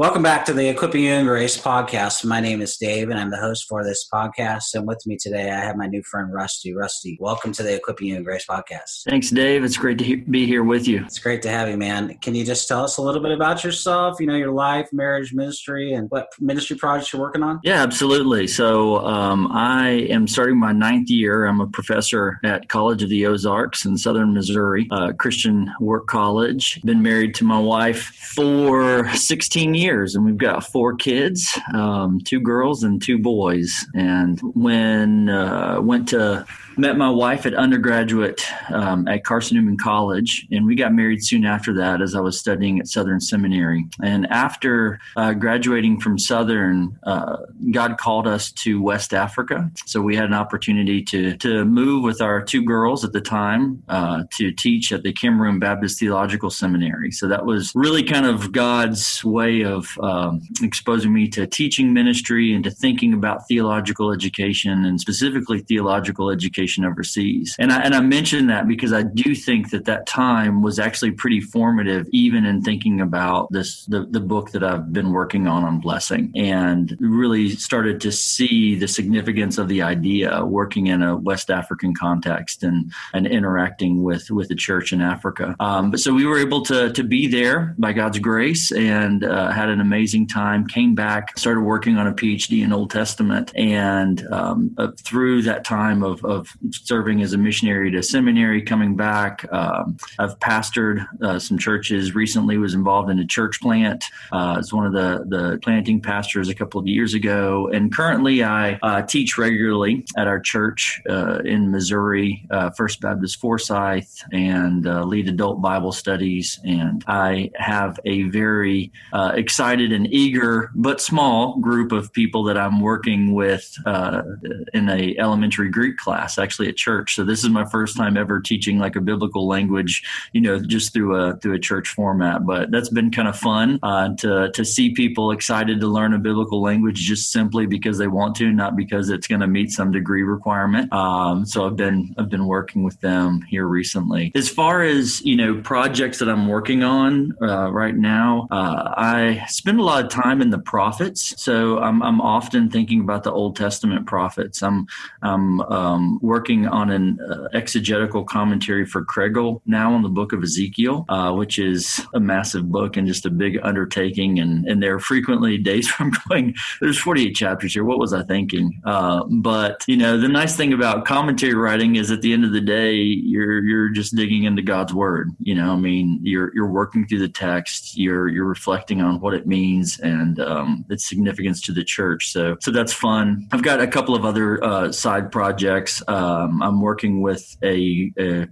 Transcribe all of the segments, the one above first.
Welcome back to the Equipping You in Grace podcast. My name is Dave, and I'm the host for this podcast. And with me today, I have my new friend Rusty. Rusty, welcome to the Equipping You in Grace podcast. Thanks, Dave. It's great to he- be here with you. It's great to have you, man. Can you just tell us a little bit about yourself? You know, your life, marriage, ministry, and what ministry projects you're working on? Yeah, absolutely. So um, I am starting my ninth year. I'm a professor at College of the Ozarks in Southern Missouri, uh, Christian Work College. Been married to my wife for 16 years years, and we've got four kids, um, two girls and two boys. And when uh, went to met my wife at undergraduate um, at Carson Newman College, and we got married soon after that as I was studying at Southern Seminary. And after uh, graduating from Southern, uh, God called us to West Africa. So we had an opportunity to, to move with our two girls at the time uh, to teach at the Cameroon Baptist Theological Seminary. So that was really kind of God's way of um, exposing me to teaching ministry and to thinking about theological education and specifically theological education education overseas. And I, and I mention that because I do think that that time was actually pretty formative, even in thinking about this, the, the book that I've been working on on blessing and really started to see the significance of the idea working in a West African context and, and interacting with, with the church in Africa. Um, but so we were able to, to be there by God's grace and uh, had an amazing time, came back, started working on a PhD in Old Testament. And um, uh, through that time of, of serving as a missionary to seminary, coming back. Um, I've pastored uh, some churches. Recently, was involved in a church plant. Uh, as one of the the planting pastors a couple of years ago, and currently I uh, teach regularly at our church uh, in Missouri, uh, First Baptist Forsyth, and uh, lead adult Bible studies. And I have a very excited and eager but small group of people that I'm working with in a elementary Greek class actually at church. So this is my first time ever teaching like a biblical language, you know, just through a through a church format. But that's been kind of fun uh, to to see people excited to learn a biblical language just simply because they want to, not because it's going to meet some degree requirement. Um, so I've been I've been working with them here recently. As far as you know, projects that I'm working on uh, right now, uh, I spend a lot of time in the prophets. So I'm I'm often thinking about the Old Testament prophets. I'm I'm um, working on an uh, exegetical commentary for Kregel now on the book of Ezekiel, uh, which is a massive book and just a big undertaking. And, and there are frequently days where I'm going, there's 48 chapters here. What was I thinking? Uh, but, you know, the nice thing about commentary writing is at the end of the day, you're, you're just digging into God's word. You know, I mean, you're, you're working through the text, you're, you're reflecting on what it means and um, its significance to the church. So, so that's fun. I've got a couple of other uh, side projects. Um, I'm working with a, a,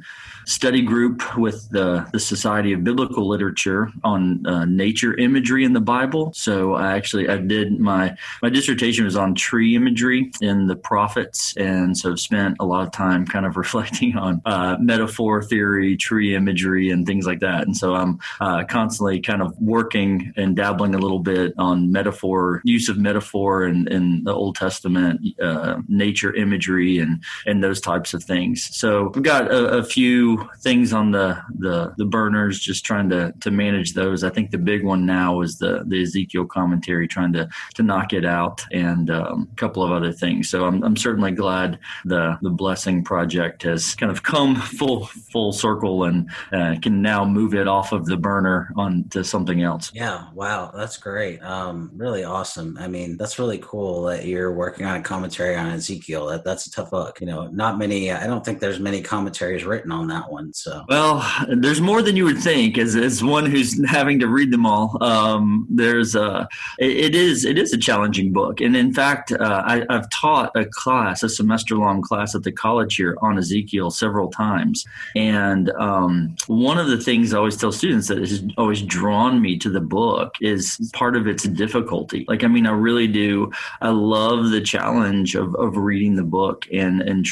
study group with the, the Society of Biblical Literature on uh, nature imagery in the Bible. So I actually I did my my dissertation was on tree imagery in the prophets, and so I've spent a lot of time kind of reflecting on uh, metaphor theory, tree imagery, and things like that. And so I'm uh, constantly kind of working and dabbling a little bit on metaphor use of metaphor in, in the Old Testament, uh, nature imagery, and and those types of things. So we've got a, a, few things on the, the the burners, just trying to to manage those. I think the big one now is the the Ezekiel commentary, trying to to knock it out, and um, a couple of other things. So I'm I'm certainly glad the the blessing project has kind of come full full circle and uh, can now move it off of the burner onto something else. Yeah, wow, that's great. Um, really awesome. I mean, that's really cool that you're working on a commentary on Ezekiel. That that's a tough book. You know, not many. I don't think there's many commentaries written on that one. So, well, there's more than you would think. As as one who's having to read them all, um, there's a. It, it is it is a challenging book, and in fact, uh, I, I've taught a class, a semester long class at the college here on Ezekiel several times, and um, one of the things I always tell students that has always drawn me to the book is part of its difficulty. Like, I mean, I really do. I love the challenge of, of reading the book and and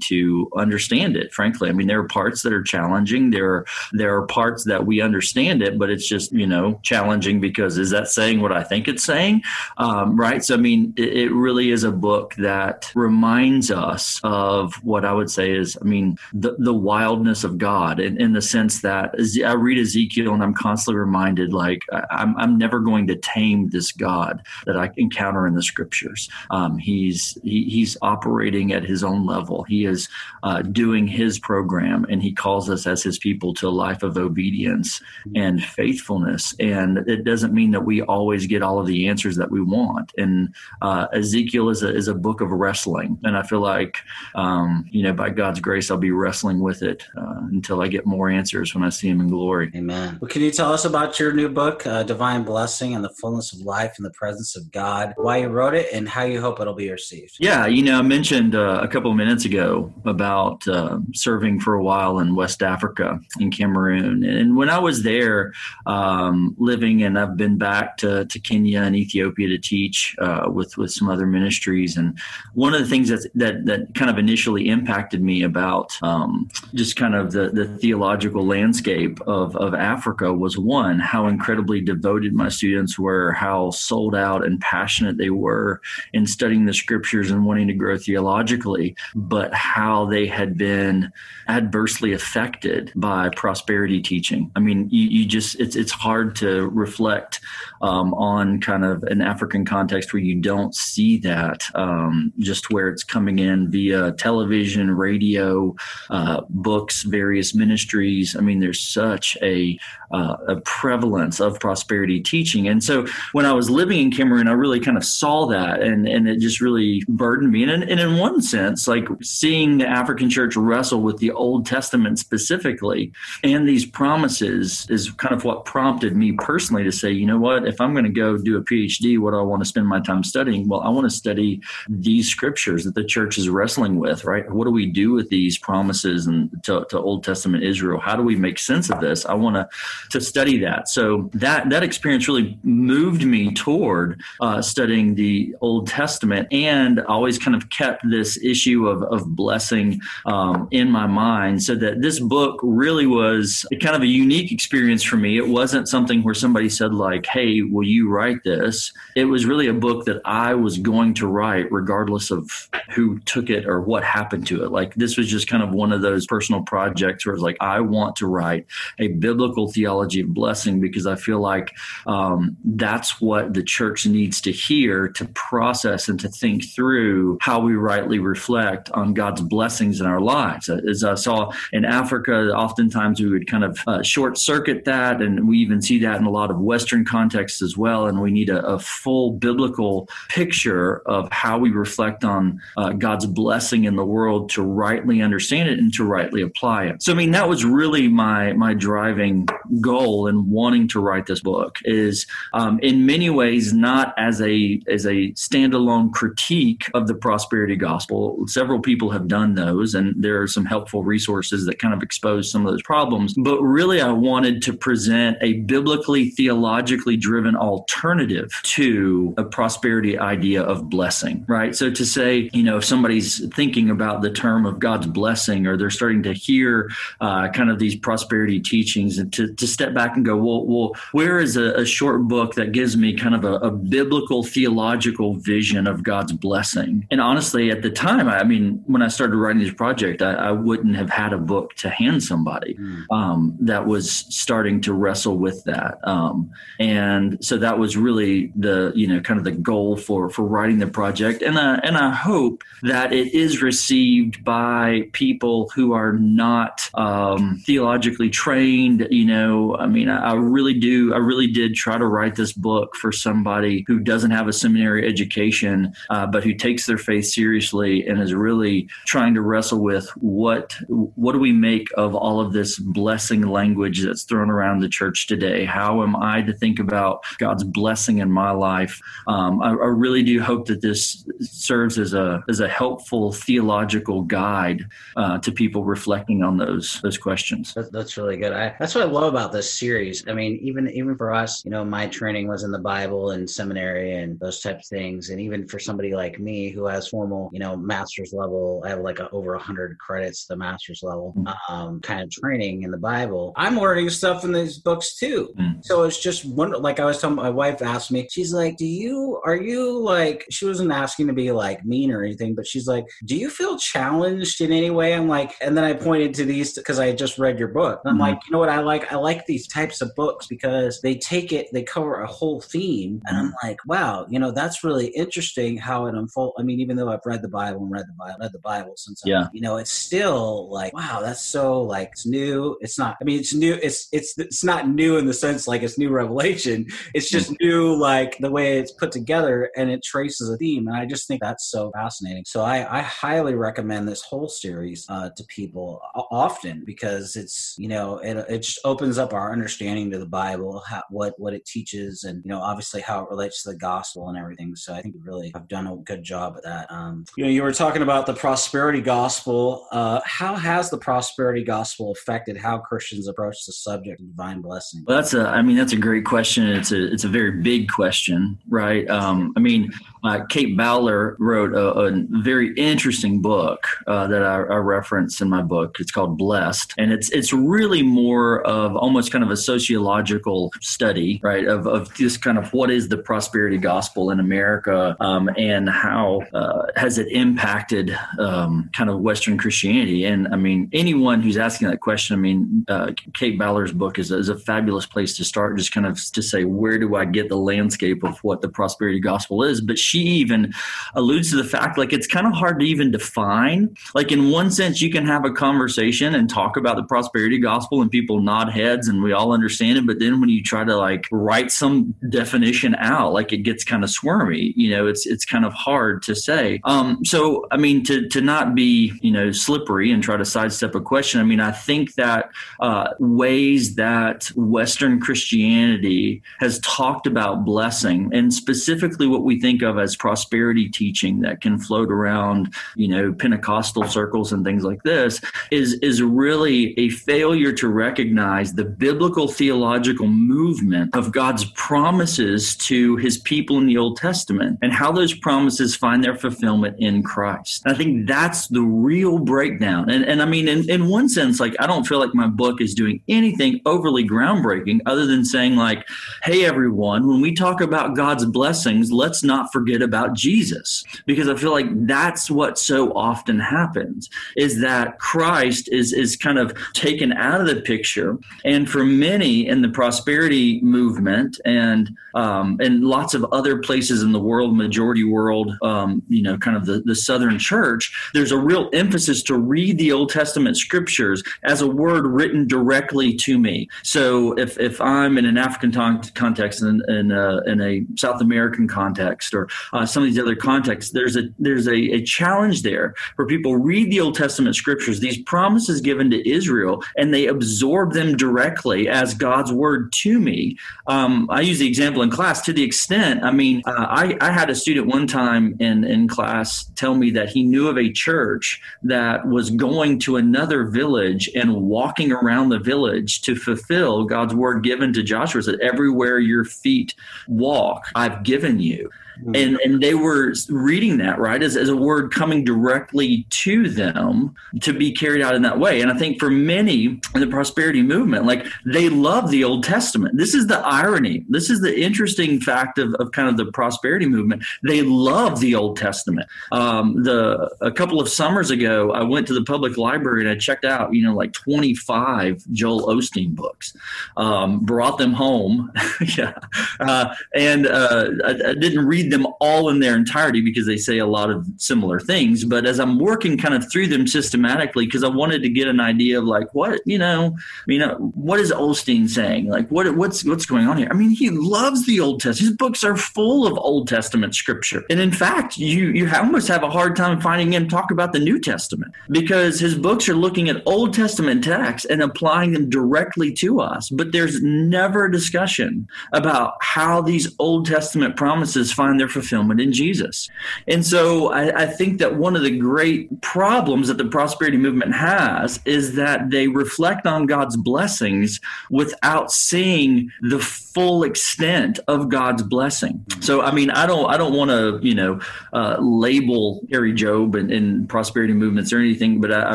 to understand it. Frankly, I mean, there are parts that are challenging. There are there are parts that we understand it, but it's just you know challenging because is that saying what I think it's saying, um, right? So I mean, it, it really is a book that reminds us of what I would say is, I mean, the the wildness of God in, in the sense that I read Ezekiel and I'm constantly reminded, like I'm I'm never going to tame this God that I encounter in the scriptures. Um, he's he, he's operating at his own level. He is uh, doing his program, and he calls us as his people to a life of obedience and faithfulness. And it doesn't mean that we always get all of the answers that we want. And uh, Ezekiel is a is a book of wrestling, and I feel like um, you know by God's grace I'll be wrestling with it uh, until I get more answers when I see Him in glory. Amen. Well, can you tell us about your new book, uh, Divine Blessing and the Fullness of Life in the Presence of God? Why you wrote it and how you hope it'll be received? Yeah, you know, I mentioned uh, a couple of minutes ago about uh, serving for a while in West Africa in Cameroon, and when I was there um, living, and I've been back to, to Kenya and Ethiopia to teach uh, with with some other ministries, and one of the things that that that kind of initially impacted me about um, just kind of the the theological landscape of of Africa was one how incredibly devoted my students were, how sold out and passionate they were in studying the scriptures and wanting to grow theologically, but how they had been adversely affected by prosperity teaching. I mean, you, you just it's it's hard to reflect um, on kind of an African context where you don't see that, um, just where it's coming in via television, radio, uh, books, various ministries. I mean, there's such a, uh, a prevalence of prosperity teaching. And so when I was living in Cameroon, I really kind of saw that and, and it just really burdened me. And, and in one sense, like seeing the African church wrestle with the Old Testament specifically and these promises is kind of what prompted me personally to say, you know what, if I'm going to go do a PhD, what do I want to spend my time studying? Well, I want to study these scriptures that the church is wrestling with, right? What do we do with these promises and to, to Old Testament Israel? How do we make sense of this? I want to to study that. So that that experience really moved me toward uh, studying the Old Testament, and always kind of kept this issue of of blessing um, in my mind. So that this book really was kind of a unique experience for me. It wasn't something where somebody said like, "Hey, will you write this?" It was really a book that I was going to write, regardless of who took it or what happened to it. Like this was just kind of one of those personal projects where it's like I want to write a biblical theology of blessing because I feel like um, that's what the church needs to hear to process and to think through how we rightly reflect on God's blessings in our lives. As I saw in Africa, oftentimes we would kind of uh, short circuit that, and we even see that in a lot of Western contexts as well. And we need a, a full biblical picture of how we reflect on uh, God's blessing in the world to rightly understand it and to rightly apply it. So, I mean, that was really my my driving goal in wanting to write this book. Is um, in many ways not as a as a standalone critique of the prosperity gospel. Several people have done those, and there are some helpful resources that kind of expose some of those problems. But really, I wanted to present a biblically theologically driven alternative to a prosperity idea of blessing. Right. So to say, you know, if somebody's thinking about the term of God's blessing, or they're starting to hear uh, kind of these prosperity teachings, and to, to step back and go, well, well where is a, a short book that gives me kind of a, a, biblical theological vision of God's blessing? And honestly, at the time, I mean, when I started writing this project, I, I wouldn't have had a book to hand somebody mm. um, that was starting to wrestle with that. Um, and so that was really the, you know, kind of the goal for for writing the project. And I, and I hope that it is received by people who are not um, theologically trained. You know, I mean, I, I really do. I really did try to write this book for somebody who doesn't have a seminary education, uh, but who takes their faith seriously and is really really trying to wrestle with what what do we make of all of this blessing language that's thrown around the church today? How am I to think about God's blessing in my life? Um, I, I really do hope that this serves as a as a helpful theological guide uh, to people reflecting on those those questions. That, that's really good. I, that's what I love about this series. I mean, even even for us, you know, my training was in the Bible and seminary and those types of things, and even for somebody like me who has formal, you know, master's level, I have like a, over a hundred credits the master's level mm-hmm. um, kind of training in the Bible. I'm learning stuff in these books too. Mm. So it's just one. Like I was telling my wife asked me, she's like, "Do you are you like?" She wasn't asking to be like mean or anything, but she's like, "Do you feel challenged in any way?" I'm like, and then I pointed to these because I just read your book. I'm mm-hmm. like, you know what I like? I like these types of books because they take it, they cover a whole theme, and I'm like, wow, you know, that's really interesting how it unfolds. I mean, even though I've read the Bible and read the Bible, read the Bible since, yeah, I, you know, it's still like, wow, that's so like it's new. It's not. I mean, it's new. It's it's it's not new in the sense like it's new revelation. It's just mm-hmm. new like the way it's put together and it traces a theme, and I just think that's so fascinating. So I, I highly recommend this whole series uh, to people often because it's you know it, it just opens up our understanding to the Bible, how, what what it teaches, and you know obviously how it relates to the gospel and everything. So I think really I've done a good job at that. Um, you know, you were talking about the prosperity gospel. Uh, how has the prosperity gospel affected how Christians approach the subject of divine blessing? Well, that's a I mean that's a great question. It's a it's a very big question, right? Um, I mean, uh, Kate Bowler wrote a, a very interesting book uh, that I, I reference in my book. It's called Blessed, and it's it's really more of almost kind of a sociological study, right? Of of just kind of what is the prosperity gospel in America, um, and how uh, has it impacted um, kind of Western Christianity? And I mean, anyone who's asking that question, I mean, uh, Kate Bowler's book is, is a fabulous place to start. Just kind of to say, where do I get the landscape of what the prosperity gospel is? But she even alludes to the fact like it's kind of hard to even define. Like in one sense, you can have a conversation and talk about the prosperity gospel, and people nod heads, and we all understand it. But then when you try to like write some definition out, like it gets kind of squirmy. You know, it's it's kind of hard to say. Um, so I mean, to to not be you know slippery and try to sidestep a question. I mean, I think that uh, ways that Western Christianity has talked about blessing, and specifically what we think of as prosperity teaching that can float around, you know, Pentecostal circles and things like this, is is really a failure to recognize the biblical theological movement of God's promises to His people in the Old Testament and how those promises find their fulfillment in Christ. I think that's the real breakdown. And and I mean, in, in one sense, like I don't feel like my book is doing anything overly groundbreaking other than saying like, hey everyone, when we talk about God's blessings, let's not forget forget about Jesus because I feel like that's what so often happens is that Christ is is kind of taken out of the picture and for many in the prosperity movement and um, and lots of other places in the world majority world um, you know kind of the, the southern church there's a real emphasis to read the Old Testament scriptures as a word written directly to me so if if I'm in an African context and in, in, a, in a South American context or uh, some of these other contexts, there's a there's a, a challenge there for people read the Old Testament scriptures, these promises given to Israel, and they absorb them directly as God's word to me. Um, I use the example in class to the extent, I mean, uh, I, I had a student one time in, in class tell me that he knew of a church that was going to another village and walking around the village to fulfill God's word given to Joshua that everywhere your feet walk, I've given you. Mm-hmm. And and they were reading that right as, as a word coming directly to them to be carried out in that way. And I think for many in the prosperity movement, like they love the Old Testament. This is the irony. This is the interesting fact of, of kind of the prosperity movement. They love the Old Testament. Um, the a couple of summers ago, I went to the public library and I checked out, you know, like 25 Joel Osteen books. Um, brought them home, yeah, uh, and uh, I, I didn't read them all in their entirety because they say a lot of similar things. But as I'm working kind of through them systematically, because I wanted to get an idea of like what you know, I mean, uh, what is Osteen saying? Like what what's what's going on here? I mean, he loves the Old Testament. His books are full of Old Testament scripture, and in fact, you you almost have a hard time finding him talk about the New Testament because his books are looking at Old Testament texts and applying them directly to us. But there's never a discussion about how these Old Testament promises find their fulfillment in Jesus. And so I, I think that one of the great problems that the prosperity movement has is that they reflect on God's blessings without seeing the full extent of God's blessing. So I mean, I don't I don't want to you know uh, label Kari Jobe and, and, prosperity movements or anything, but I, I,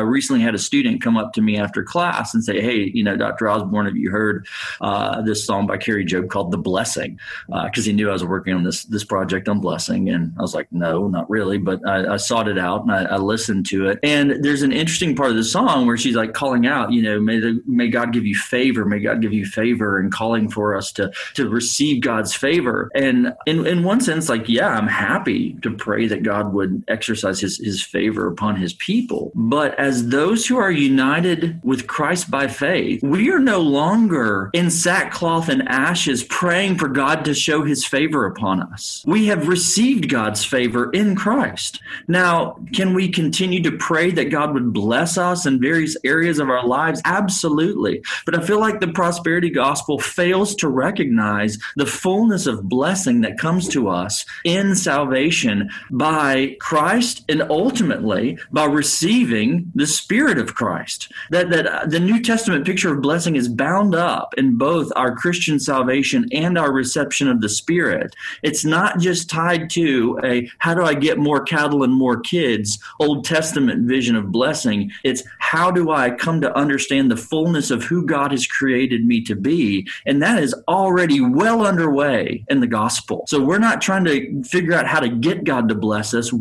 recently had a student come up to me after class and say, "Hey, you know, Dr. Osborne, have you heard uh, this song by Kari Jobe called The Blessing?" Because uh, he knew I was working on this this project on blessing, and I was like, "No, not really," but I, I sought it out and I, I listened to it. And there's an interesting part of the song where she's like calling out, you know, may the may God give you favor, may God give you favor, and calling for us to to receive God's favor. And in in one sense, like, yeah, I'm happy to pray that God would exercise His His favor upon His people. But as those who are united with Christ by faith, we are no longer in sackcloth and ashes praying for God to show His favor upon us. We have received God's favor in Christ. Now, can we continue to pray that God would bless us in various areas of our lives? Absolutely. But I feel like the prosperity gospel fails to recognize the fullness of blessing that comes to us in salvation by Christ and ultimately by receiving the Spirit of Christ. That, that uh, the New Testament picture of blessing is bound up in both our Christian salvation and our reception of the Spirit. It's not just tied to a how do I get more cattle and more kids Old Testament vision of blessing. It's how do I come to understand the fullness of who God has created me to be? And that is already well underway in the gospel. So we're not trying to figure out how to get God to bless us.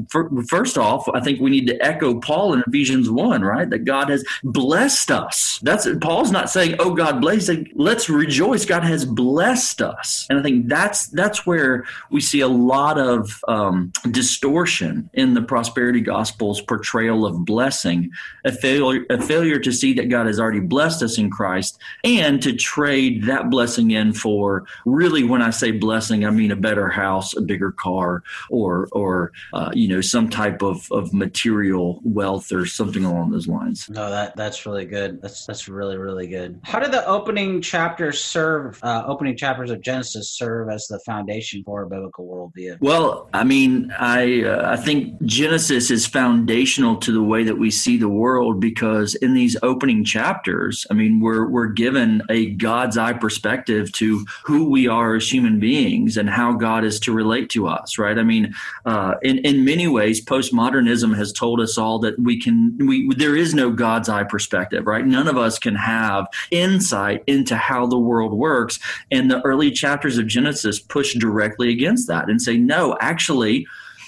First off, I think we need to echo Paul in Ephesians 1, right? That God has blessed us. That's Paul's not saying, oh, God bless. Let's rejoice. God has blessed us. And I think that's that's where we see a lot of um, distortion in the prosperity gospel's portrayal of blessing, a failure, a failure to see that God has already blessed us in Christ and to trade that blessing in for really, when I say blessing, I mean a better house, a bigger car, or, or uh, you know, some type of, of material wealth or something along those lines. No, that that's really good. That's that's really really good. How did the opening chapters serve? Uh, opening chapters of Genesis serve as the foundation for a biblical worldview? Well, I mean, I uh, I think Genesis is foundational to the way that we see the world because in these opening chapters, I mean, we're we're given a God's eye perspective to who we are as human beings and how God is to relate to us, right? I mean, uh, in in many ways, postmodernism has told us all that we can we there is no God's eye perspective, right? None of us can have insight into how the world works, and the early chapters of Genesis push directly against that and say, no, actually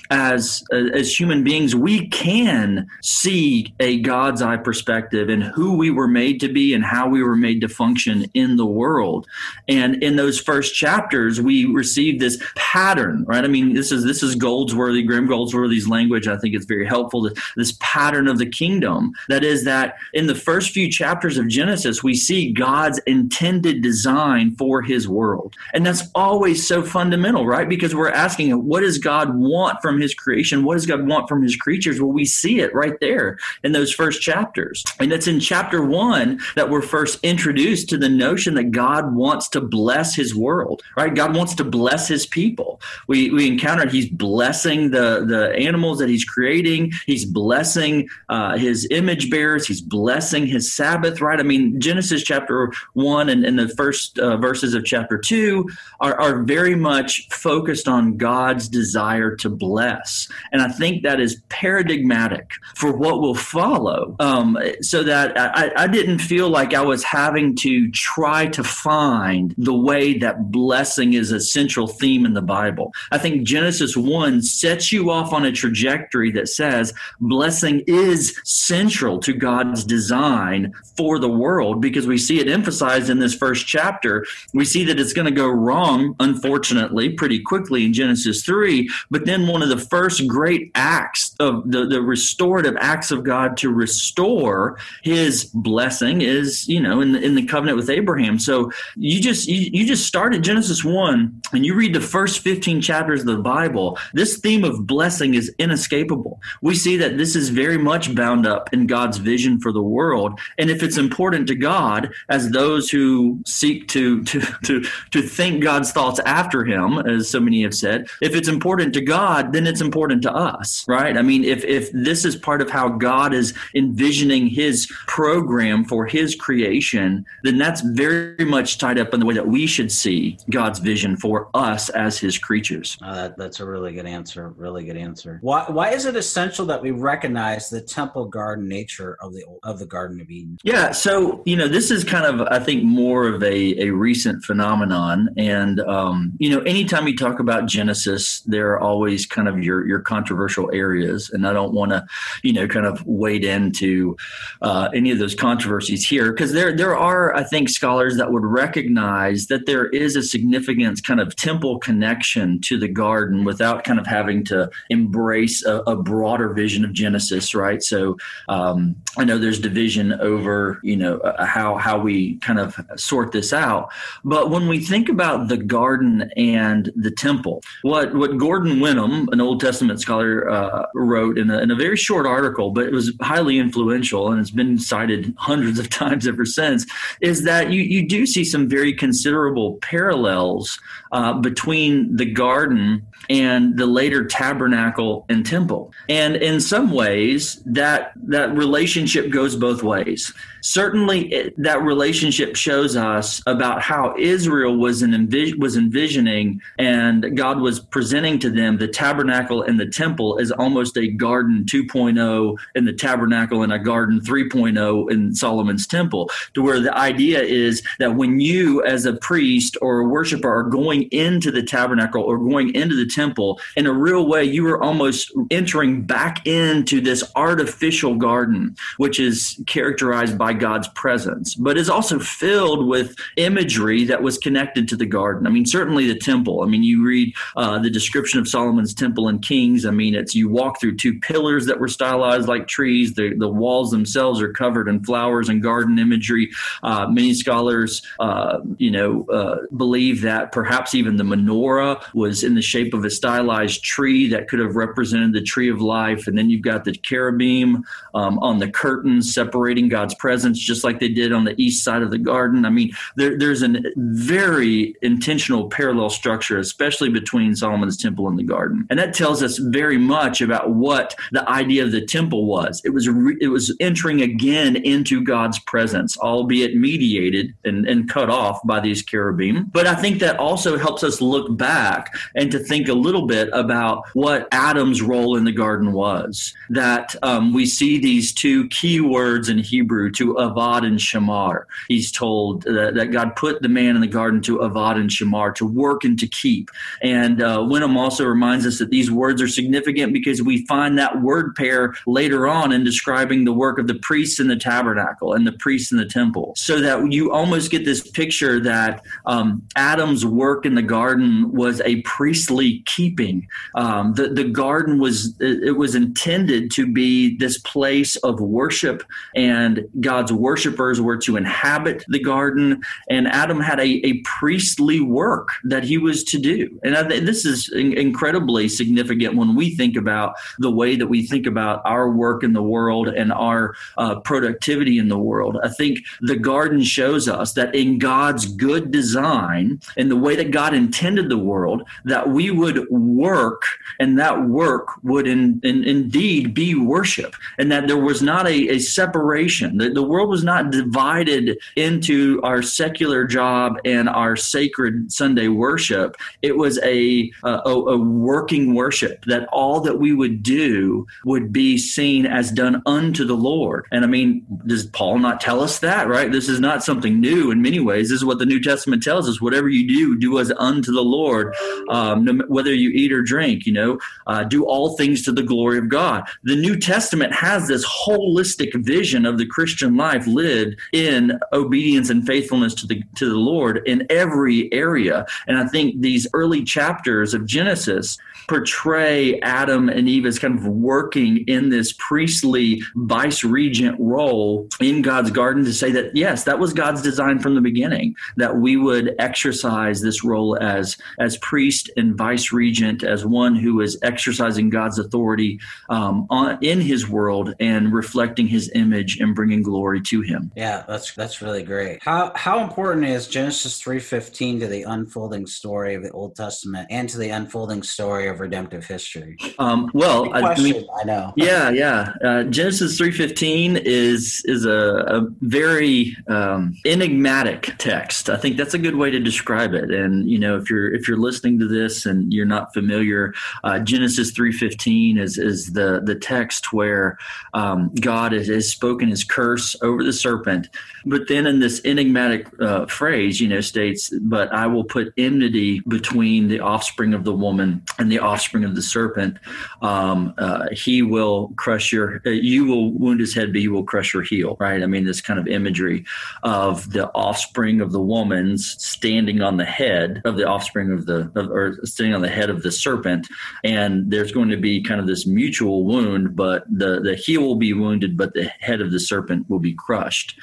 as as human beings we can see a god's eye perspective and who we were made to be and how we were made to function in the world. And in those first chapters we receive this pattern right? I mean this is this is goldsworthy graham goldsworthy's language. I think it's very helpful this pattern of the kingdom. That is that in the first few chapters of genesis we see god's intended design for his world. And that's always so fundamental right? Because we're asking what does god want from his creation. What does God want from his creatures? Well, we see it right there in those first chapters. And it's in chapter one that we're first introduced to the notion that God wants to bless his world, right? God wants to bless his people. We, we encountered he's blessing the, the animals that he's creating, he's blessing uh, his image bearers, he's blessing his Sabbath, right? I mean, Genesis chapter one and, and the first uh, verses of chapter two are, are very much focused on God's desire to bless less. And I think that is paradigmatic for what will follow. Um, so that I, I didn't feel like I was having to try to find the way that blessing is a central theme in the Bible. I think Genesis 1 sets you off on a trajectory that says blessing is central to God's design for the world because we see it emphasized in this first chapter. We see that it's going to go wrong, unfortunately, pretty quickly in Genesis 3. But then one of the first great acts of the, the restorative acts of God to restore his blessing is, you know, in the, in the covenant with Abraham. So you just, you, you just at Genesis 1 and you read the first 15 chapters of the Bible. This theme of blessing is inescapable. We see that this is very much bound up in God's vision for the world. And if it's important to God, as those who seek to, to, to, to think God's thoughts after him, as so many have said, if it's important to God, then it's important to us, right? I mean, if, if this is part of how God is envisioning his program for his creation, then that's very much tied up in the way that we should see God's vision for us as his creatures. Uh, that, that's a really good answer. Really good answer. Why, why is it essential that we recognize the temple garden nature of the of the Garden of Eden? Yeah, so you know, this is kind of I think more of a, a recent phenomenon, and um, you know, anytime you talk about Genesis, there are always kind of your your controversial areas, and I don't want to, you know, kind of wade into uh, any of those controversies here because there there are I think scholars that would recognize that there is a significant kind of temple connection to the garden without kind of having to embrace a, a broader vision of Genesis, right? So um, I know there's division over you know uh, how how we kind of sort this out, but when we think about the garden and the temple, what what Gordon Wenham, an Old Testament scholar, uh, wrote in a, in a very short article, but it was highly influential and it's been cited hundreds of times ever since, is that you you do see some very considerable parallels uh, between the garden and the later tabernacle and temple. And in some ways, that that relationship goes both ways. Certainly, it, that relationship shows us about how Israel was an envis- was envisioning, and God was presenting to them the tabernacle and the temple as almost a garden 2.0 in the tabernacle and a garden 3.0 in Solomon's temple. To where the idea is that when you, as a priest or a worshiper, are going into the tabernacle or going into the temple, in a real way, you were almost entering back into this artificial garden, which is characterized by God's presence, but is also filled with imagery that was connected to the garden. I mean, certainly the temple. I mean, you read uh, the description of Solomon's temple in Kings. I mean, it's you walk through two pillars that were stylized like trees. The, the walls themselves are covered in flowers and garden imagery. Uh, many scholars, uh, you know, uh, believe that perhaps even the menorah was in the shape of a stylized tree that could have represented the tree of life. And then you've got the cherubim um, on the curtains separating God's presence, just like they did on the east side of the garden. I mean, there, there's a very intentional parallel structure, especially between Solomon's temple and the garden, and that tells us very much about what the idea of the temple was. It was re- it was entering again into God's presence, albeit mediated and, and cut off by these cherubim. But I think that also helps us look back and to think a little bit about what Adam's role in the garden was. That um, we see these two key words in Hebrew to avad and shamar. He's told that, that, God put the man in the garden to avad and shamar, to work and to keep. And uh, Wenham also reminds us that these words are significant because we find that word pair later on in describing the work of the priests in the tabernacle and the priests in the temple. So that you almost get this picture that um, Adam's work in the garden was a priestly keeping. Um, the, the garden was, it was intended to be this place of worship, and God's worshipers were to inhabit the garden. And Adam had a, a priestly work that he was to do. And I this is in, incredibly significant when we think about the way that we think about our work in the world and our uh, productivity in the world. I think the garden shows us that in God's good design, in the way that God intended the world, that we would work and that work would in, in, indeed be worship and that there was not a, a separation. The, the world was not divided into our secular job and our sacred Sunday worship. It was a, a, a working worship that all that we would do would be seen as done unto the Lord. And I mean, does Paul not tell us that, right? This is not something new in many ways. This is what the New Testament tells us. Whatever you do, do as unto the Lord, um, no, whether you eat or drink, you know, uh, do all things to the glory of God. The New Testament has this holistic vision of the Christian life lived in obedience and faithfulness to the to the Lord in every area. And I think these early chapters of Genesis portray Adam and Eve as kind of working in this priestly vice regent role in God's garden to say that yes, that was God's design from the beginning, that we would exercise this role as as priest and vice regent, as one who is exercising God's authority um, on, in His world and reflecting His image and bringing glory to Him. Yeah, that's that's really great. How how important is Genesis three fifteen to the unfolding story of the Old Testament and to the unfolding story of redemptive history? Um, well, I, mean, I, know. Yeah, yeah. Uh, Genesis three fifteen is is a, a very um, enigmatic text. I think that's a good way to describe it. And you know, if you're if you're listening to this and you're not familiar, uh, Genesis three fifteen is is the the text where um, God has, has, spoken His curse over the serpent, but then in this enigmatic uh, phrase, you know, states, "But I will put enmity between the offspring of the woman and the offspring of the serpent. Um, uh, he will crush your, uh, you will wound his head, but you will crush your heel." Right? I mean, this kind of imagery of the offspring of the woman's standing on the head of the offspring of the, of, or standing on the head of the serpent, and there's going to be kind of this mutual wound, but the the heel will be wounded, but the head of the serpent will be crushed.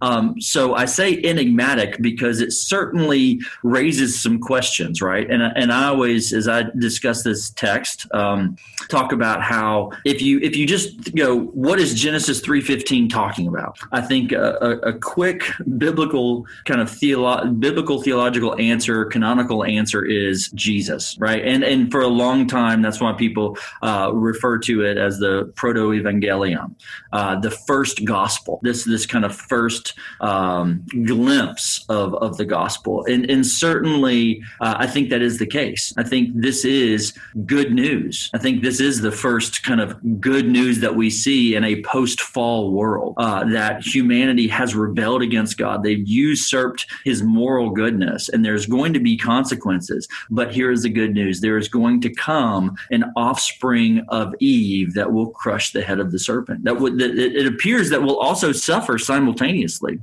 Um, so I say enigmatic because it certainly raises some questions, right? And and I always, as I discuss this text, um, talk about how if you if you just go, what is Genesis three fifteen talking about? I think a, a, a quick biblical kind of theolo- biblical theological answer, canonical answer is Jesus, right? And and for a long time, that's why people uh, refer to it as the proto evangelium, uh, the first gospel. This this kind of first um, glimpse of of the gospel, and and certainly uh, I think that is the case. I think this is good news. I think this is the first kind of good news that we see in a post fall world uh, that humanity has rebelled against God. They've usurped His moral goodness, and there's going to be consequences. But here is the good news: there is going to come an offspring of Eve that will crush the head of the serpent. That would that it appears that will also suffer simultaneously,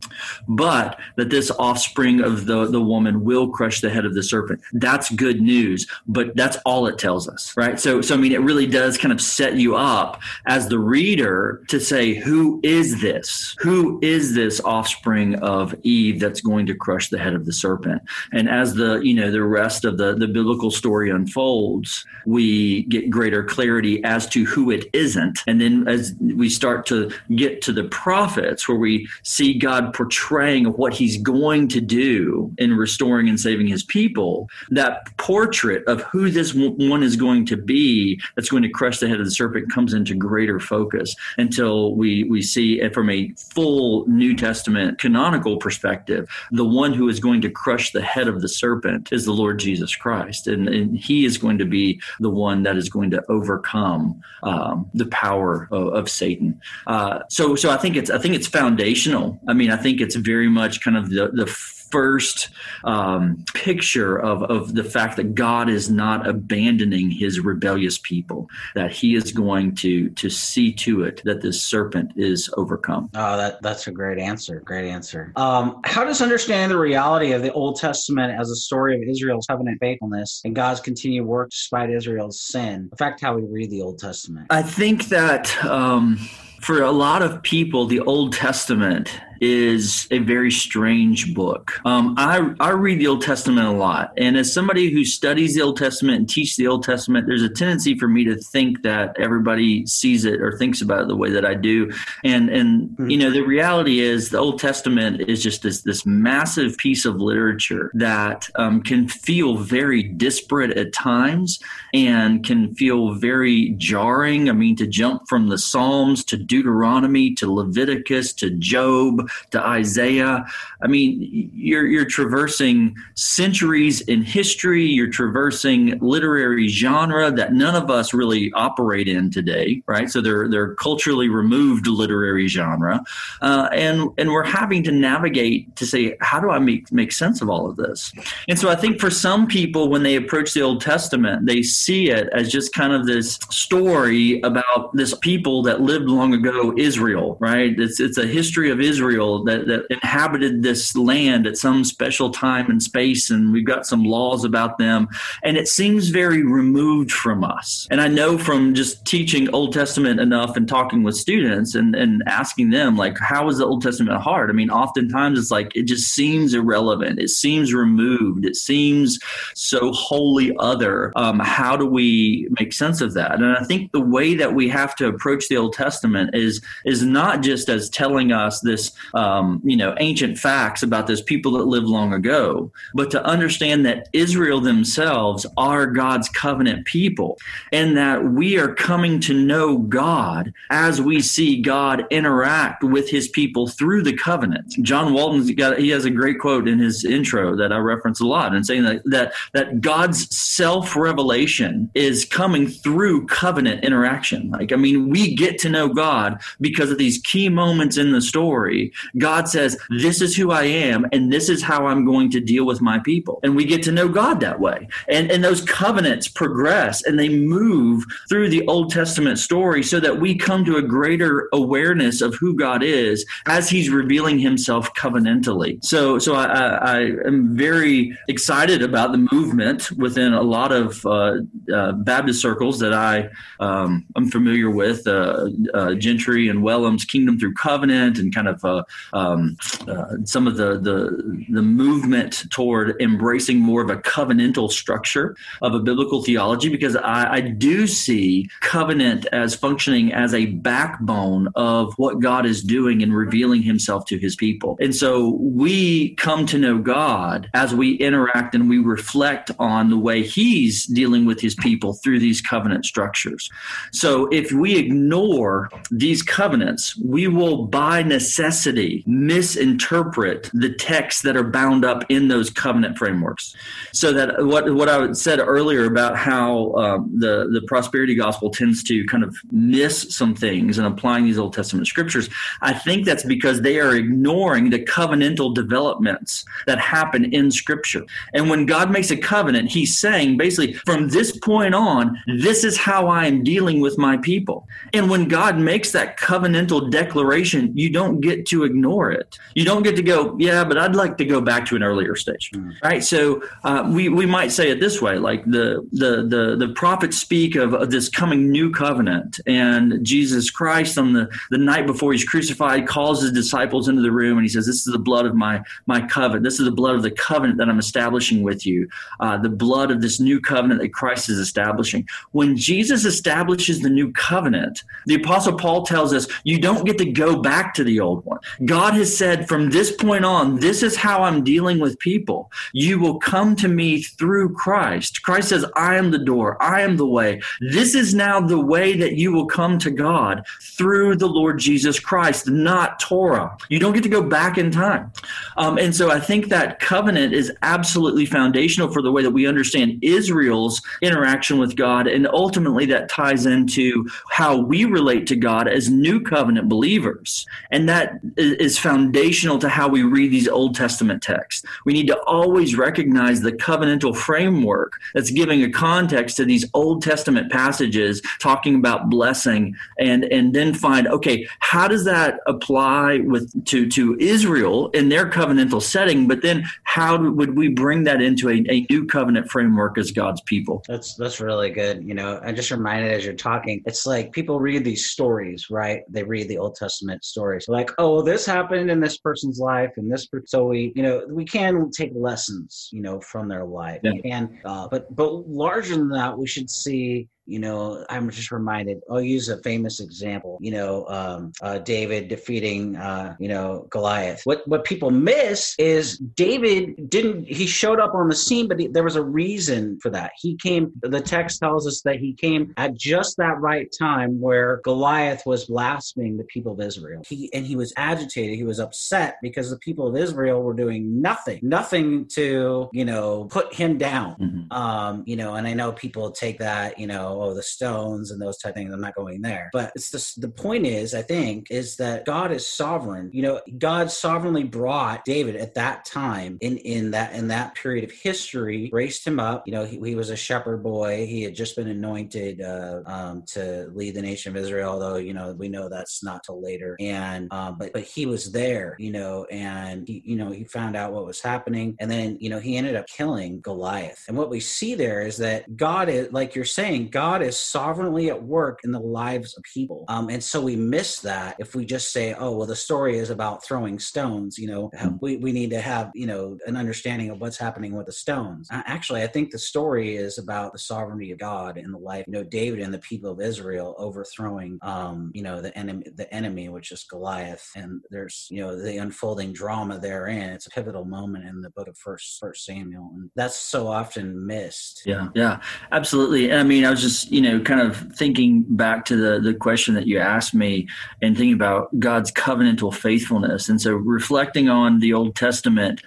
but that this offspring of the the woman will crush the head of the serpent. That's good news, but that's all it tells us, right? So so I mean, it really does kind of set you up as the reader to say, who is this? Who is this offspring of Eve that's going to crush the head of the serpent? And as the you know the rest of the the biblical story unfolds, we get greater clarity as to who it isn't, and then as we start to get to the prophets, where we see God portraying what He's going to do in restoring and saving His people, that portrait of who this one is going to be that's going to crush the head of the serpent comes into greater focus until we we see it from a full New Testament canonical perspective. The one who is going to crush the head of the serpent is the Lord Jesus Christ, and, and He is going to be the one that is going to overcome um, the power of, of Satan. Uh, so, so I think it's I think it's foundational. I mean, I think it's very much kind of the the first um, picture of, of the fact that God is not abandoning his rebellious people, that he is going to to see to it that this serpent is overcome. Oh, that, that's a great answer. Great answer. Um, how does understanding the reality of the Old Testament as a story of Israel's covenant faithfulness and God's continued work despite Israel's sin affect how we read the Old Testament? I think that um, for a lot of people, the Old Testament is a very strange book. Um, I, I read the Old Testament a lot. And as somebody who studies the Old Testament and teaches the Old Testament, there's a tendency for me to think that everybody sees it or thinks about it the way that I do. And, and mm-hmm. you know, the reality is the Old Testament is just this, this massive piece of literature that um, can feel very disparate at times and can feel very jarring. I mean, to jump from the Psalms to Deuteronomy to Leviticus to Job to Isaiah. I mean, you're, you're traversing centuries in history, you're traversing literary genre that none of us really operate in today, right? So they're, they're culturally removed literary genre. Uh, and, and we're having to navigate to say, how do I make, make sense of all of this? And so I think for some people, when they approach the Old Testament, they see it as just kind of this story about this people that lived long ago, Israel, right? It's, it's a history of Israel that, that inhabited this land at some special time and space, and we've got some laws about them. And it seems very removed from us. And I know from just teaching Old Testament enough and talking with students and, and asking them, like, how is the Old Testament hard? I mean, oftentimes it's like it just seems irrelevant. It seems removed. It seems so wholly other. Um, how do we make sense of that? And I think the way that we have to approach the Old Testament is is not just as telling us this, um, you know, ancient facts about those people that lived long ago, but to understand that Israel themselves are God's covenant people, and that we are coming to know God as we see God interact with His people through the covenant. John Walton's got he has a great quote in his intro that I reference a lot, and saying that that that God's self revelation is coming through covenant interaction. Like I mean, we get to know God because of these key moments in the story. God says, "This is who I am, and this is how I'm going to deal with my people," and we get to know God that way. And and those covenants progress and they move through the Old Testament story so that we come to a greater awareness of who God is as He's revealing Himself covenantally. So so I, I am very excited about the movement within a lot of uh, uh, Baptist circles that I um, I'm familiar with, uh, uh Gentry and Wellum's Kingdom Through Covenant, and kind of uh, um, uh, some of the, the the movement toward embracing more of a covenantal structure of a biblical theology, because I, I do see covenant as functioning as a backbone of what God is doing in revealing Himself to His people, and so we come to know God as we interact and we reflect on the way He's dealing with His people through these covenant structures. So if we ignore these covenants, we will by necessity misinterpret the texts that are bound up in those covenant frameworks. So that what what I said earlier about how um, the the prosperity gospel tends to kind of miss some things in applying these Old Testament scriptures, I think that's because they are ignoring the covenantal developments that happen in Scripture. And when God makes a covenant, He's saying basically, from this point on, this is how I am dealing with my people. And when God makes that covenantal declaration, you don't get to ignore it. You don't get to go, yeah, but I'd like to go back to an earlier stage, mm. right? So uh, we we might say it this way, like the the the the prophets speak of, of this coming new covenant, and Jesus Christ on the the night before he's crucified calls his disciples into the room and he says, "This is the blood of my my covenant. This is the blood of the covenant that I'm establishing with you. Uh, the blood of this new covenant that Christ is establishing." When Jesus establishes the new covenant, the apostle Paul tells us, "You don't get to go back to the old one. God has said from this point on, this is how I'm dealing with people. You will come to me through Christ. Christ says, I am the door, I am the way. This is now the way that you will come to God through the Lord Jesus Christ, not Torah. You don't get to go back in time. Um, and so I think that covenant is absolutely foundational for the way that we understand Israel's interaction with God. And ultimately, that ties into how we relate to God as new covenant believers. And that is foundational to how we read these Old Testament texts. We need to always recognize the covenantal framework that's giving a context to these Old Testament passages talking about blessing and, and then find, okay, how does that apply with to, to Israel in their covenantal setting? But then how would we bring that into a, a new covenant framework as God's people? That's that's really good. You know, I just reminded as you're talking, it's like people read these stories, right? They read the Old Testament stories. Like, oh, this happened in this person's life and this so we you know we can take lessons you know from their life yeah. and uh, but but larger than that we should see you know, I'm just reminded. I'll use a famous example. You know, um, uh, David defeating, uh, you know, Goliath. What what people miss is David didn't. He showed up on the scene, but he, there was a reason for that. He came. The text tells us that he came at just that right time where Goliath was blaspheming the people of Israel. He and he was agitated. He was upset because the people of Israel were doing nothing, nothing to you know put him down. Mm-hmm. Um, you know, and I know people take that you know oh, the stones and those type things. I'm not going there. But it's the, the point is, I think, is that God is sovereign. You know, God sovereignly brought David at that time in, in that in that period of history, raised him up. You know, he, he was a shepherd boy. He had just been anointed uh, um, to lead the nation of Israel, although, you know, we know that's not till later. And um, but but he was there, you know, and he, you know, he found out what was happening. And then, you know, he ended up killing Goliath. And what we see there is that God is like you're saying, God God is sovereignly at work in the lives of people. Um, and so we miss that if we just say, oh, well, the story is about throwing stones. You know, mm-hmm. we, we need to have, you know, an understanding of what's happening with the stones. Actually, I think the story is about the sovereignty of God in the life, you know, David and the people of Israel overthrowing, um, you know, the enemy, the enemy, which is Goliath. And there's, you know, the unfolding drama therein. It's a pivotal moment in the book of First First Samuel, and that's so often missed. Yeah, yeah, absolutely. I mean, I was just you know, kind of thinking back to the the question that you asked me, and thinking about God's covenantal faithfulness, and so reflecting on the Old Testament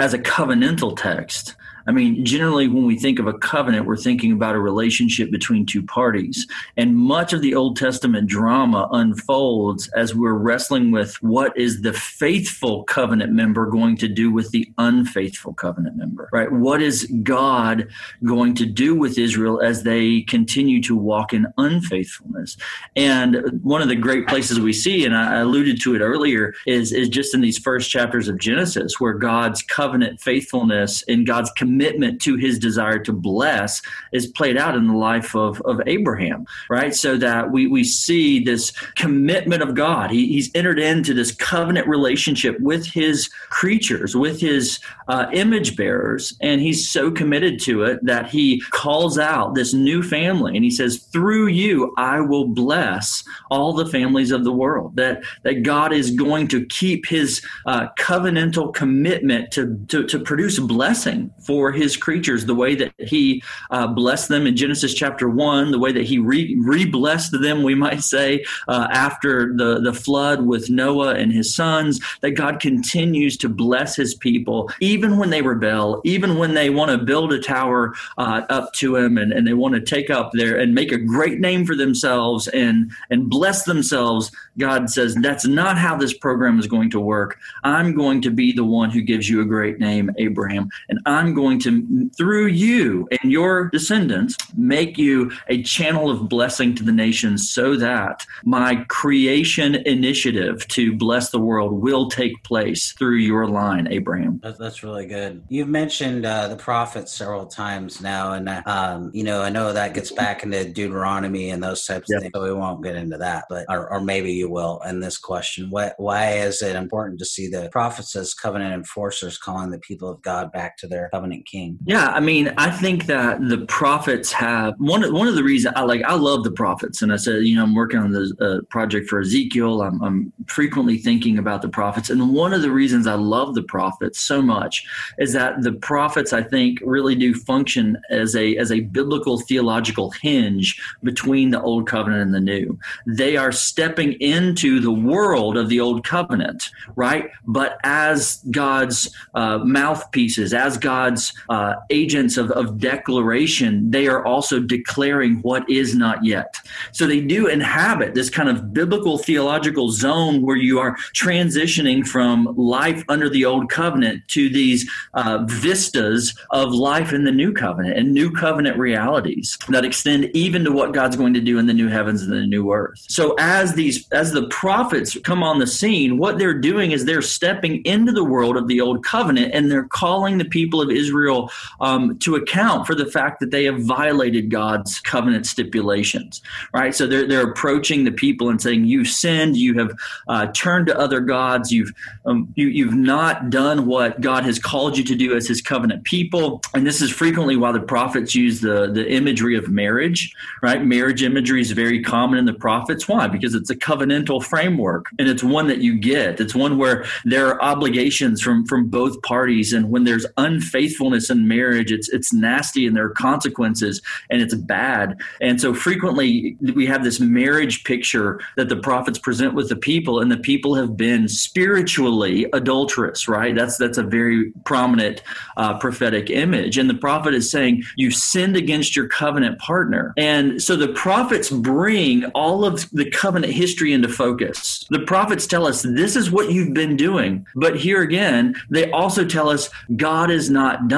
as a covenantal text I mean, generally, when we think of a covenant, we're thinking about a relationship between two parties. And much of the Old Testament drama unfolds as we're wrestling with what is the faithful covenant member going to do with the unfaithful covenant member, right? What is God going to do with Israel as they continue to walk in unfaithfulness? And one of the great places we see, and I alluded to it earlier, is, is just in these first chapters of Genesis, where God's covenant faithfulness and God's commitment commitment to his desire to bless is played out in the life of, of Abraham, right? So that we, we see this commitment of God. He, he's entered into this covenant relationship with his creatures, with his uh, image bearers, and he's so committed to it that he calls out this new family and he says, Through you, I will bless all the families of the world. That, that God is going to keep his uh, covenantal commitment to, to, to produce blessing for his creatures the way that he uh, blessed them in Genesis chapter 1, the way that he re blessed them, we might say, uh, after the, the flood with Noah and his sons, that God continues to bless his people, even when they rebel, even when they want to build a tower uh, up to him and, and they want to take up there and make a great name for themselves and, and bless themselves. God says, That's not how this program is going to work. I'm going to be the one who gives you a great name, Abraham, and I'm going going to, through you and your descendants, make you a channel of blessing to the nations so that my creation initiative to bless the world will take place through your line, Abraham. That's really good. You've mentioned uh, the prophets several times now, and um, you know I know that gets back into Deuteronomy and those types yep. of things, so we won't get into that. But or, or maybe you will in this question. What, why is it important to see the prophets as covenant enforcers calling the people of God back to their covenant king. Yeah, I mean, I think that the prophets have one. Of, one of the reasons I like I love the prophets, and I said, you know, I'm working on the uh, project for Ezekiel. I'm, I'm frequently thinking about the prophets, and one of the reasons I love the prophets so much is that the prophets, I think, really do function as a as a biblical theological hinge between the old covenant and the new. They are stepping into the world of the old covenant, right? But as God's uh, mouthpieces, as God's uh, agents of, of declaration, they are also declaring what is not yet. So they do inhabit this kind of biblical theological zone where you are transitioning from life under the old covenant to these uh, vistas of life in the new covenant and new covenant realities that extend even to what God's going to do in the new heavens and the new earth. So as these as the prophets come on the scene, what they're doing is they're stepping into the world of the old covenant and they're calling the people of Israel Israel um, to account for the fact that they have violated God's covenant stipulations, right? So they're, they're approaching the people and saying, You've sinned, you have uh, turned to other gods, you've, um, you, you've not done what God has called you to do as his covenant people. And this is frequently why the prophets use the, the imagery of marriage, right? Marriage imagery is very common in the prophets. Why? Because it's a covenantal framework and it's one that you get. It's one where there are obligations from, from both parties. And when there's unfaithfulness in marriage, it's, it's nasty and there are consequences and it's bad. And so frequently we have this marriage picture that the prophets present with the people and the people have been spiritually adulterous, right? That's, that's a very prominent uh, prophetic image. And the prophet is saying, you sinned against your covenant partner. And so the prophets bring all of the covenant history into focus. The prophets tell us this is what you've been doing. But here again, they also tell us God is not done.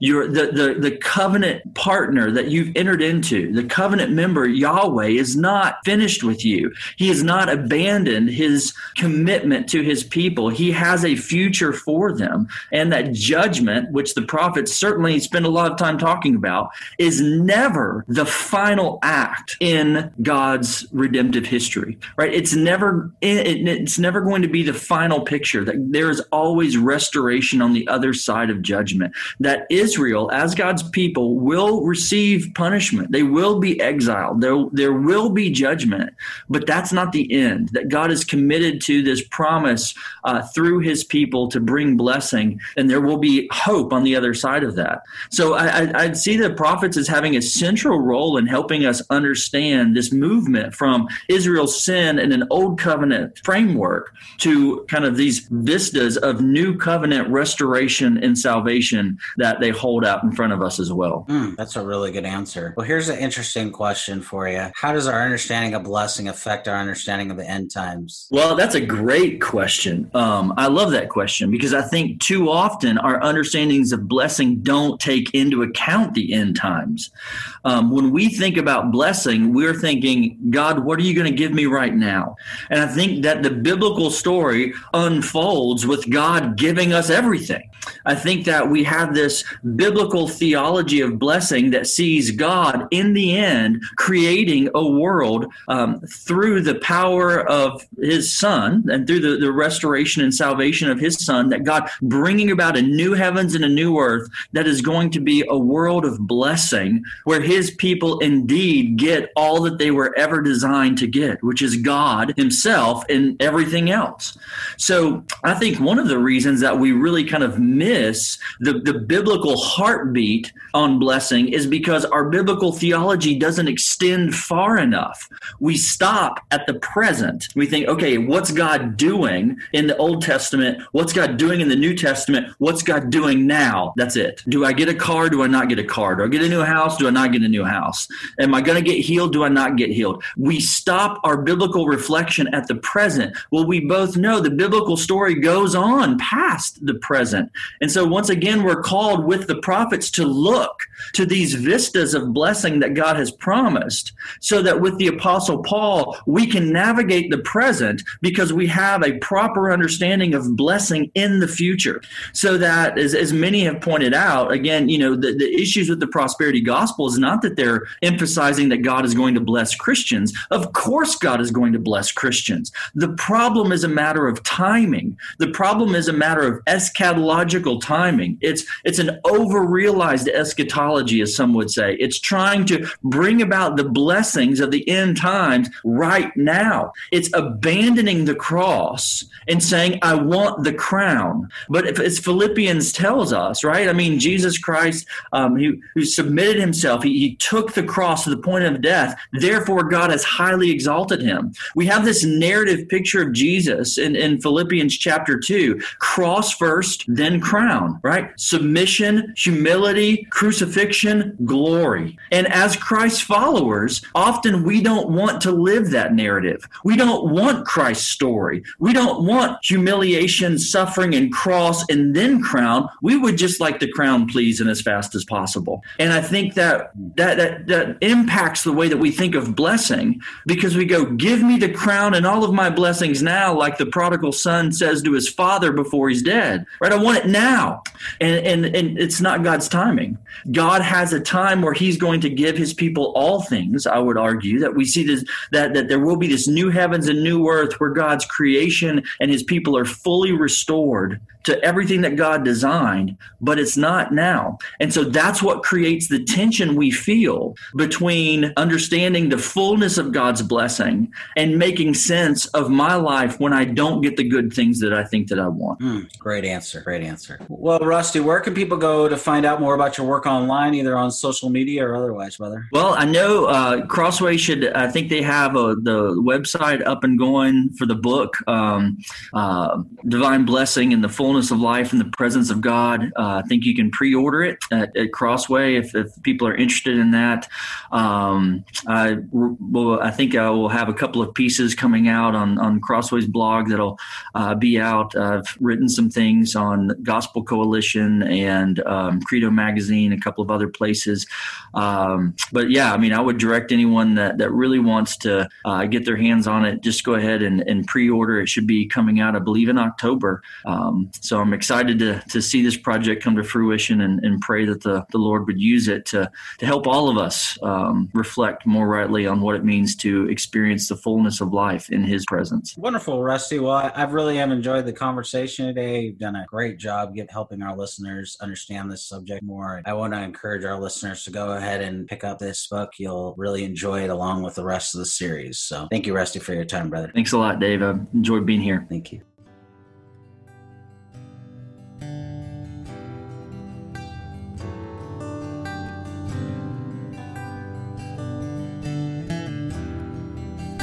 You're the, the, the covenant partner that you've entered into, the covenant member, Yahweh, is not finished with you. He has not abandoned his commitment to his people. He has a future for them. And that judgment, which the prophets certainly spend a lot of time talking about, is never the final act in God's redemptive history, right? It's never it's never going to be the final picture. That there is always restoration on the other side of judgment. That Israel, as God's people, will receive punishment. They will be exiled. There there will be judgment, but that's not the end. That God is committed to this promise uh, through His people to bring blessing, and there will be hope on the other side of that. So I, I see the prophets as having a central role in helping us understand this movement from Israel's sin in an old covenant framework to kind of these vistas of new covenant restoration and salvation that they hold out in front of us as well. Mm, that's a really good answer. Well, here's an interesting question for you. How does our understanding of blessing affect our understanding of the end times? Well, that's a great question. Um, I love that question because I think too often our understandings of blessing don't take into account the end times. Um, when we think about blessing, we're thinking, God, what are you going to give me right now? And I think that the biblical story unfolds with God giving us everything. I think that we have this biblical theology of blessing that sees God in the end creating a world um, through the power of his son and through the, the restoration and salvation of his son, that God bringing about a new heavens and a new earth that is going to be a world of blessing where his people indeed get all that they were ever designed to get, which is God himself and everything else. So I think one of the reasons that we really kind of miss the, the biblical heartbeat on blessing is because our biblical theology doesn't extend far enough. We stop at the present. We think, okay, what's God doing in the Old Testament? What's God doing in the New Testament? What's God doing now? That's it. Do I get a car? Do I not get a car? Do I get a new house? Do I not get a new house? Am I going to get healed? Do I not get healed? We stop our biblical reflection at the present. Well, we both know the biblical story goes on past the present. And so once again, we're called with the prophets to look to these vistas of blessing that God has promised so that with the apostle Paul, we can navigate the present because we have a proper understanding of blessing in the future. So that as, as many have pointed out, again, you know, the, the issues with the prosperity gospel is not that they're emphasizing that God is going to bless Christians. Of course, God is going to bless Christians. The problem is a matter of timing. The problem is a matter of eschatological timing. It's it's an over-realized eschatology, as some would say. It's trying to bring about the blessings of the end times right now. It's abandoning the cross and saying, "I want the crown." But if, as Philippians tells us, right? I mean, Jesus Christ, um, who, who submitted himself, he, he took the cross to the point of death. Therefore, God has highly exalted him. We have this narrative picture of Jesus in, in Philippians chapter 2 cross first, then crown, right? Submission, humility, crucifixion, glory. And as Christ's followers, often we don't want to live that narrative. We don't want Christ's story. We don't want humiliation, suffering, and cross and then crown. We would just like the crown, please, and as fast as possible. And I think that that, that, that impacts the way that we think of blessing because we go, give me the crown and all of my blessings now, like the prodigal son says to his father before he's dead, right? I want it now. And, and and it's not God's timing. God has a time where He's going to give His people all things. I would argue that we see this that that there will be this new heavens and new earth where God's creation and His people are fully restored to everything that God designed, but it's not now. And so that's what creates the tension we feel between understanding the fullness of God's blessing and making sense of my life when I don't get the good things that I think that I want. Mm, great answer. Great answer. Well, Rusty, where can people go to find out more about your work online, either on social media or otherwise, brother? Well, I know uh, Crossway should, I think they have a, the website up and going for the book, um, uh, Divine Blessing and the Fullness of Life in the Presence of God. Uh, I think you can pre order it at, at Crossway if, if, people are interested in that. Um, I, I think I will have a couple of pieces coming out on, on Crossway's blog that'll uh, be out. I've written some things on Gospel Coalition and um, Credo Magazine, a couple of other places. Um, but yeah, I mean, I would direct anyone that, that really wants to uh, get their hands on it, just go ahead and, and pre order. It should be coming out, I believe, in October. Um, so I'm excited to, to see this project come to fruition and, and pray that the, the Lord would use it to, to help all of us um, reflect more rightly on what it means to experience the fullness of life in His presence. Wonderful, Rusty. Well, I, I really have enjoyed the conversation today. You've done a great job get, helping our listeners understand this subject more. I want to encourage our listeners to go ahead and pick up this book. You'll really enjoy it along with the rest of the series. So thank you, Rusty, for your time, brother. Thanks a lot, Dave. I've enjoyed being here. Thank you.